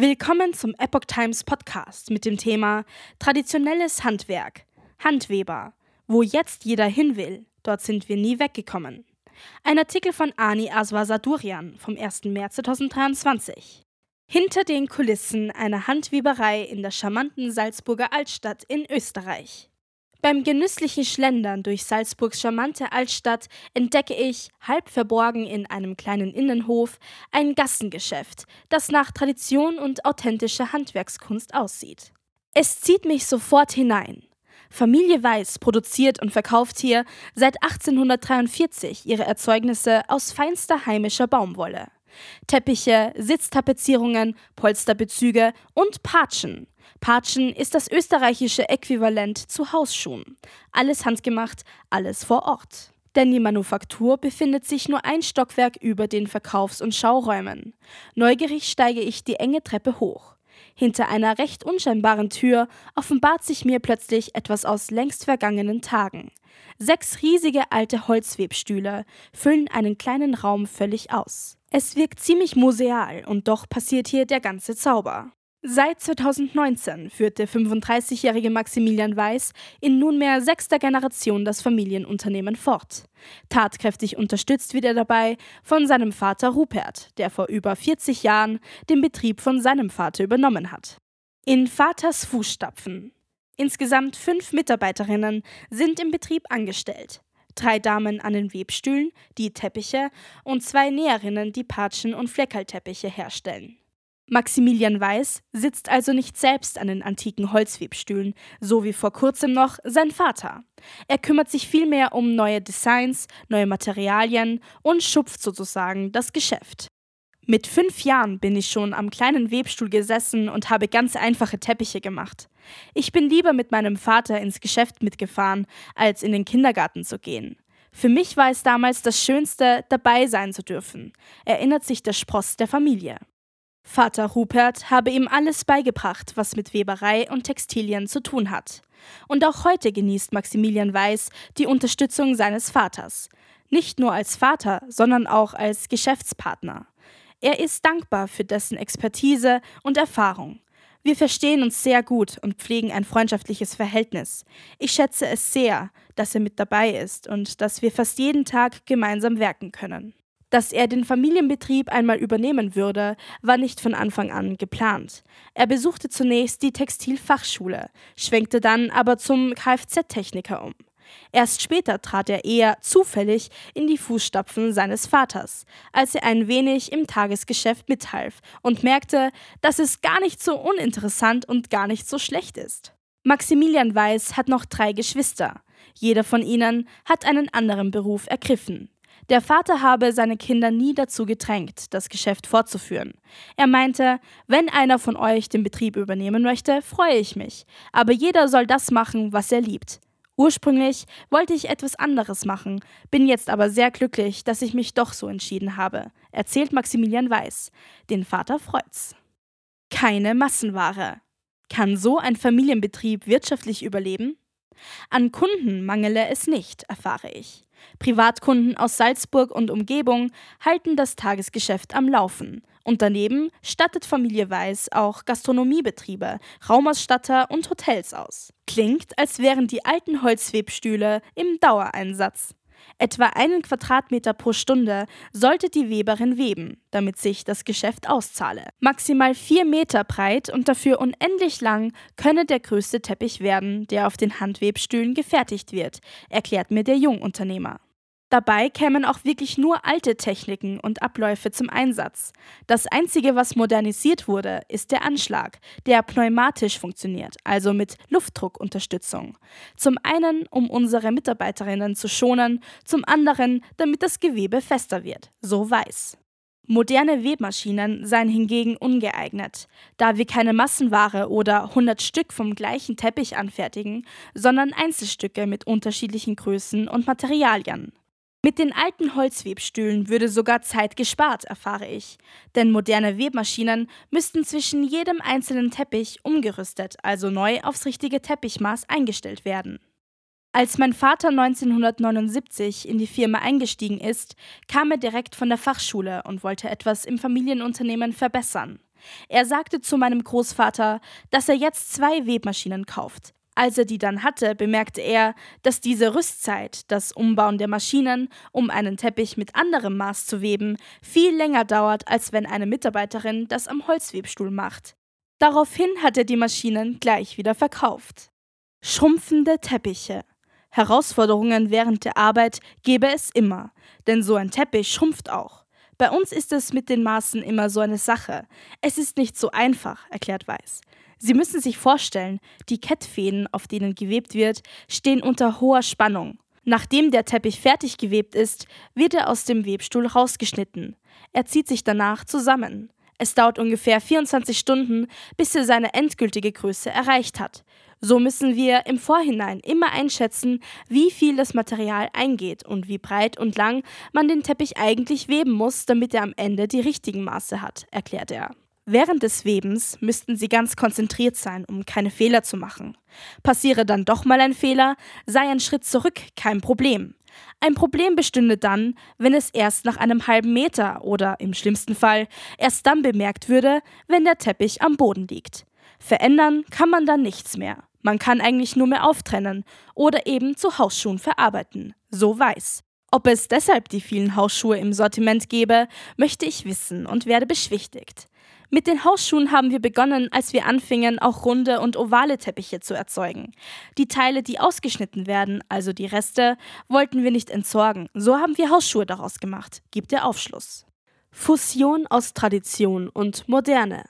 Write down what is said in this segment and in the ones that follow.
Willkommen zum Epoch Times Podcast mit dem Thema Traditionelles Handwerk. Handweber. Wo jetzt jeder hin will, dort sind wir nie weggekommen. Ein Artikel von Ani Aswasadurian vom 1. März 2023. Hinter den Kulissen einer Handweberei in der charmanten Salzburger Altstadt in Österreich. Beim genüsslichen Schlendern durch Salzburgs charmante Altstadt entdecke ich, halb verborgen in einem kleinen Innenhof, ein Gassengeschäft, das nach Tradition und authentischer Handwerkskunst aussieht. Es zieht mich sofort hinein. Familie Weiß produziert und verkauft hier seit 1843 ihre Erzeugnisse aus feinster heimischer Baumwolle. Teppiche, Sitztapezierungen, Polsterbezüge und Patschen. Patschen ist das österreichische Äquivalent zu Hausschuhen. Alles handgemacht, alles vor Ort. Denn die Manufaktur befindet sich nur ein Stockwerk über den Verkaufs- und Schauräumen. Neugierig steige ich die enge Treppe hoch. Hinter einer recht unscheinbaren Tür offenbart sich mir plötzlich etwas aus längst vergangenen Tagen. Sechs riesige alte Holzwebstühle füllen einen kleinen Raum völlig aus. Es wirkt ziemlich museal und doch passiert hier der ganze Zauber. Seit 2019 führt der 35-jährige Maximilian Weiß in nunmehr sechster Generation das Familienunternehmen fort. Tatkräftig unterstützt wird er dabei von seinem Vater Rupert, der vor über 40 Jahren den Betrieb von seinem Vater übernommen hat. In Vaters Fußstapfen. Insgesamt fünf Mitarbeiterinnen sind im Betrieb angestellt. Drei Damen an den Webstühlen, die Teppiche und zwei Näherinnen, die Patschen und Fleckerlteppiche herstellen. Maximilian Weiß sitzt also nicht selbst an den antiken Holzwebstühlen, so wie vor kurzem noch sein Vater. Er kümmert sich vielmehr um neue Designs, neue Materialien und schupft sozusagen das Geschäft. Mit fünf Jahren bin ich schon am kleinen Webstuhl gesessen und habe ganz einfache Teppiche gemacht. Ich bin lieber mit meinem Vater ins Geschäft mitgefahren, als in den Kindergarten zu gehen. Für mich war es damals das Schönste, dabei sein zu dürfen, erinnert sich der Spross der Familie. Vater Rupert habe ihm alles beigebracht, was mit Weberei und Textilien zu tun hat. Und auch heute genießt Maximilian Weiß die Unterstützung seines Vaters. Nicht nur als Vater, sondern auch als Geschäftspartner. Er ist dankbar für dessen Expertise und Erfahrung. Wir verstehen uns sehr gut und pflegen ein freundschaftliches Verhältnis. Ich schätze es sehr, dass er mit dabei ist und dass wir fast jeden Tag gemeinsam werken können. Dass er den Familienbetrieb einmal übernehmen würde, war nicht von Anfang an geplant. Er besuchte zunächst die Textilfachschule, schwenkte dann aber zum Kfz-Techniker um. Erst später trat er eher zufällig in die Fußstapfen seines Vaters, als er ein wenig im Tagesgeschäft mithalf und merkte, dass es gar nicht so uninteressant und gar nicht so schlecht ist. Maximilian Weiß hat noch drei Geschwister. Jeder von ihnen hat einen anderen Beruf ergriffen. Der Vater habe seine Kinder nie dazu gedrängt, das Geschäft fortzuführen. Er meinte, wenn einer von euch den Betrieb übernehmen möchte, freue ich mich, aber jeder soll das machen, was er liebt. Ursprünglich wollte ich etwas anderes machen, bin jetzt aber sehr glücklich, dass ich mich doch so entschieden habe, erzählt Maximilian Weiß. Den Vater freut's. Keine Massenware. Kann so ein Familienbetrieb wirtschaftlich überleben? An Kunden mangele es nicht, erfahre ich. Privatkunden aus Salzburg und Umgebung halten das Tagesgeschäft am Laufen. Und daneben stattet Familie Weiß auch Gastronomiebetriebe, Raumausstatter und Hotels aus. Klingt, als wären die alten Holzwebstühle im Dauereinsatz. Etwa einen Quadratmeter pro Stunde sollte die Weberin weben, damit sich das Geschäft auszahle. Maximal vier Meter breit und dafür unendlich lang könne der größte Teppich werden, der auf den Handwebstühlen gefertigt wird, erklärt mir der Jungunternehmer. Dabei kämen auch wirklich nur alte Techniken und Abläufe zum Einsatz. Das Einzige, was modernisiert wurde, ist der Anschlag, der pneumatisch funktioniert, also mit Luftdruckunterstützung. Zum einen, um unsere Mitarbeiterinnen zu schonen, zum anderen, damit das Gewebe fester wird, so weiß. Moderne Webmaschinen seien hingegen ungeeignet, da wir keine Massenware oder 100 Stück vom gleichen Teppich anfertigen, sondern Einzelstücke mit unterschiedlichen Größen und Materialien. Mit den alten Holzwebstühlen würde sogar Zeit gespart, erfahre ich. Denn moderne Webmaschinen müssten zwischen jedem einzelnen Teppich umgerüstet, also neu aufs richtige Teppichmaß eingestellt werden. Als mein Vater 1979 in die Firma eingestiegen ist, kam er direkt von der Fachschule und wollte etwas im Familienunternehmen verbessern. Er sagte zu meinem Großvater, dass er jetzt zwei Webmaschinen kauft. Als er die dann hatte, bemerkte er, dass diese Rüstzeit, das Umbauen der Maschinen, um einen Teppich mit anderem Maß zu weben, viel länger dauert, als wenn eine Mitarbeiterin das am Holzwebstuhl macht. Daraufhin hat er die Maschinen gleich wieder verkauft. Schrumpfende Teppiche. Herausforderungen während der Arbeit gäbe es immer, denn so ein Teppich schrumpft auch. Bei uns ist es mit den Maßen immer so eine Sache. Es ist nicht so einfach, erklärt Weiß. Sie müssen sich vorstellen, die Kettfäden, auf denen gewebt wird, stehen unter hoher Spannung. Nachdem der Teppich fertig gewebt ist, wird er aus dem Webstuhl rausgeschnitten. Er zieht sich danach zusammen. Es dauert ungefähr 24 Stunden, bis er seine endgültige Größe erreicht hat. So müssen wir im Vorhinein immer einschätzen, wie viel das Material eingeht und wie breit und lang man den Teppich eigentlich weben muss, damit er am Ende die richtigen Maße hat, erklärt er. Während des Webens müssten Sie ganz konzentriert sein, um keine Fehler zu machen. Passiere dann doch mal ein Fehler, sei ein Schritt zurück kein Problem. Ein Problem bestünde dann, wenn es erst nach einem halben Meter oder im schlimmsten Fall erst dann bemerkt würde, wenn der Teppich am Boden liegt. Verändern kann man dann nichts mehr. Man kann eigentlich nur mehr auftrennen oder eben zu Hausschuhen verarbeiten. So weiß. Ob es deshalb die vielen Hausschuhe im Sortiment gäbe, möchte ich wissen und werde beschwichtigt. Mit den Hausschuhen haben wir begonnen, als wir anfingen, auch runde und ovale Teppiche zu erzeugen. Die Teile, die ausgeschnitten werden, also die Reste, wollten wir nicht entsorgen. So haben wir Hausschuhe daraus gemacht, gibt der Aufschluss. Fusion aus Tradition und Moderne.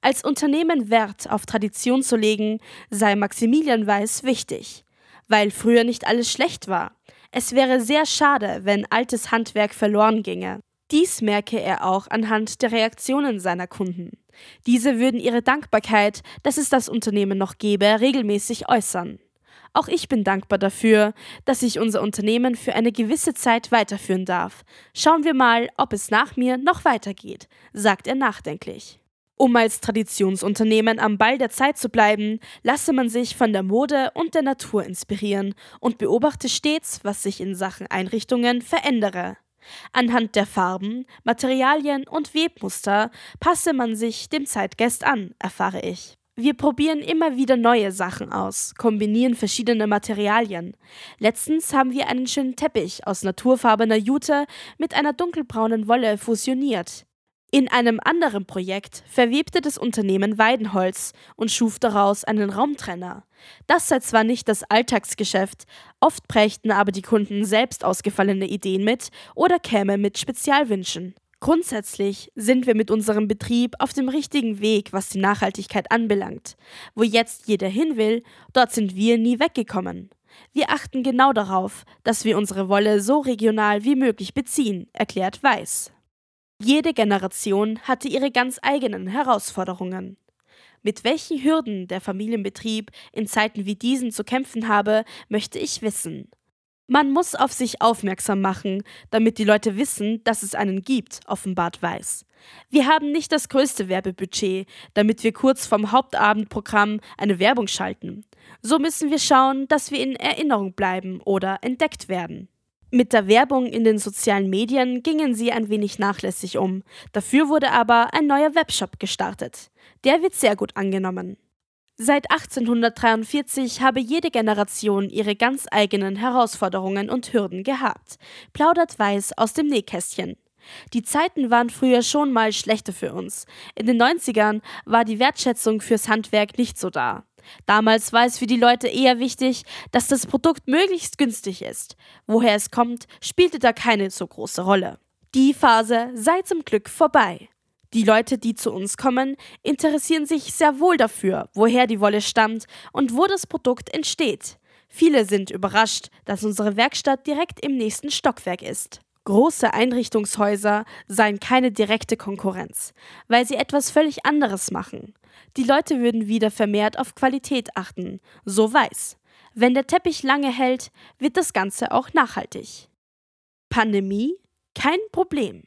Als Unternehmen Wert auf Tradition zu legen, sei Maximilian Weiß wichtig, weil früher nicht alles schlecht war. Es wäre sehr schade, wenn altes Handwerk verloren ginge. Dies merke er auch anhand der Reaktionen seiner Kunden. Diese würden ihre Dankbarkeit, dass es das Unternehmen noch gebe, regelmäßig äußern. Auch ich bin dankbar dafür, dass ich unser Unternehmen für eine gewisse Zeit weiterführen darf. Schauen wir mal, ob es nach mir noch weitergeht, sagt er nachdenklich. Um als Traditionsunternehmen am Ball der Zeit zu bleiben, lasse man sich von der Mode und der Natur inspirieren und beobachte stets, was sich in Sachen Einrichtungen verändere. Anhand der Farben, Materialien und Webmuster passe man sich dem Zeitgeist an, erfahre ich. Wir probieren immer wieder neue Sachen aus, kombinieren verschiedene Materialien. Letztens haben wir einen schönen Teppich aus naturfarbener Jute mit einer dunkelbraunen Wolle fusioniert. In einem anderen Projekt verwebte das Unternehmen Weidenholz und schuf daraus einen Raumtrenner. Das sei zwar nicht das Alltagsgeschäft, oft brächten aber die Kunden selbst ausgefallene Ideen mit oder kämen mit Spezialwünschen. Grundsätzlich sind wir mit unserem Betrieb auf dem richtigen Weg, was die Nachhaltigkeit anbelangt. Wo jetzt jeder hin will, dort sind wir nie weggekommen. Wir achten genau darauf, dass wir unsere Wolle so regional wie möglich beziehen, erklärt Weiß. Jede Generation hatte ihre ganz eigenen Herausforderungen. Mit welchen Hürden der Familienbetrieb in Zeiten wie diesen zu kämpfen habe, möchte ich wissen. Man muss auf sich aufmerksam machen, damit die Leute wissen, dass es einen gibt, offenbart Weiß. Wir haben nicht das größte Werbebudget, damit wir kurz vom Hauptabendprogramm eine Werbung schalten. So müssen wir schauen, dass wir in Erinnerung bleiben oder entdeckt werden. Mit der Werbung in den sozialen Medien gingen sie ein wenig nachlässig um. Dafür wurde aber ein neuer Webshop gestartet. Der wird sehr gut angenommen. Seit 1843 habe jede Generation ihre ganz eigenen Herausforderungen und Hürden gehabt, plaudert Weiß aus dem Nähkästchen. Die Zeiten waren früher schon mal schlechter für uns. In den 90ern war die Wertschätzung fürs Handwerk nicht so da. Damals war es für die Leute eher wichtig, dass das Produkt möglichst günstig ist. Woher es kommt, spielte da keine so große Rolle. Die Phase sei zum Glück vorbei. Die Leute, die zu uns kommen, interessieren sich sehr wohl dafür, woher die Wolle stammt und wo das Produkt entsteht. Viele sind überrascht, dass unsere Werkstatt direkt im nächsten Stockwerk ist. Große Einrichtungshäuser seien keine direkte Konkurrenz, weil sie etwas völlig anderes machen. Die Leute würden wieder vermehrt auf Qualität achten, so weiß. Wenn der Teppich lange hält, wird das Ganze auch nachhaltig. Pandemie? Kein Problem.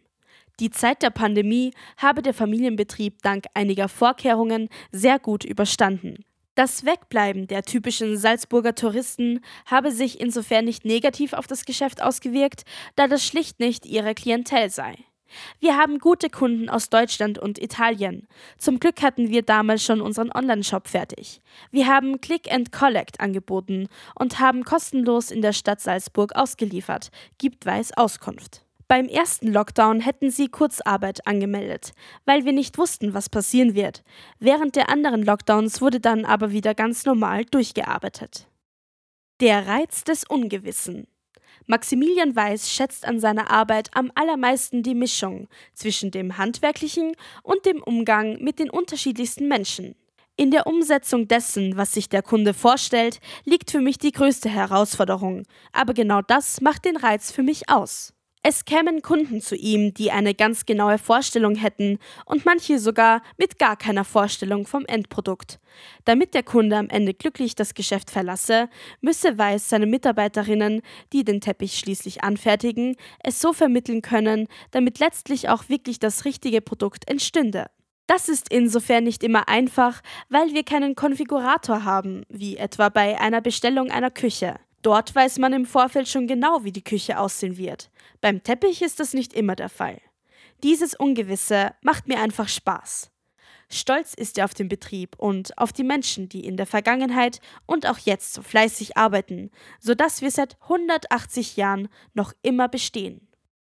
Die Zeit der Pandemie habe der Familienbetrieb dank einiger Vorkehrungen sehr gut überstanden. Das Wegbleiben der typischen Salzburger Touristen habe sich insofern nicht negativ auf das Geschäft ausgewirkt, da das schlicht nicht ihre Klientel sei. Wir haben gute Kunden aus Deutschland und Italien. Zum Glück hatten wir damals schon unseren Online-Shop fertig. Wir haben Click and Collect angeboten und haben kostenlos in der Stadt Salzburg ausgeliefert, gibt Weiß Auskunft. Beim ersten Lockdown hätten sie Kurzarbeit angemeldet, weil wir nicht wussten, was passieren wird. Während der anderen Lockdowns wurde dann aber wieder ganz normal durchgearbeitet. Der Reiz des Ungewissen. Maximilian Weiß schätzt an seiner Arbeit am allermeisten die Mischung zwischen dem Handwerklichen und dem Umgang mit den unterschiedlichsten Menschen. In der Umsetzung dessen, was sich der Kunde vorstellt, liegt für mich die größte Herausforderung, aber genau das macht den Reiz für mich aus. Es kämen Kunden zu ihm, die eine ganz genaue Vorstellung hätten und manche sogar mit gar keiner Vorstellung vom Endprodukt. Damit der Kunde am Ende glücklich das Geschäft verlasse, müsse Weiß seine Mitarbeiterinnen, die den Teppich schließlich anfertigen, es so vermitteln können, damit letztlich auch wirklich das richtige Produkt entstünde. Das ist insofern nicht immer einfach, weil wir keinen Konfigurator haben, wie etwa bei einer Bestellung einer Küche. Dort weiß man im Vorfeld schon genau, wie die Küche aussehen wird. Beim Teppich ist das nicht immer der Fall. Dieses Ungewisse macht mir einfach Spaß. Stolz ist er auf den Betrieb und auf die Menschen, die in der Vergangenheit und auch jetzt so fleißig arbeiten, sodass wir seit 180 Jahren noch immer bestehen.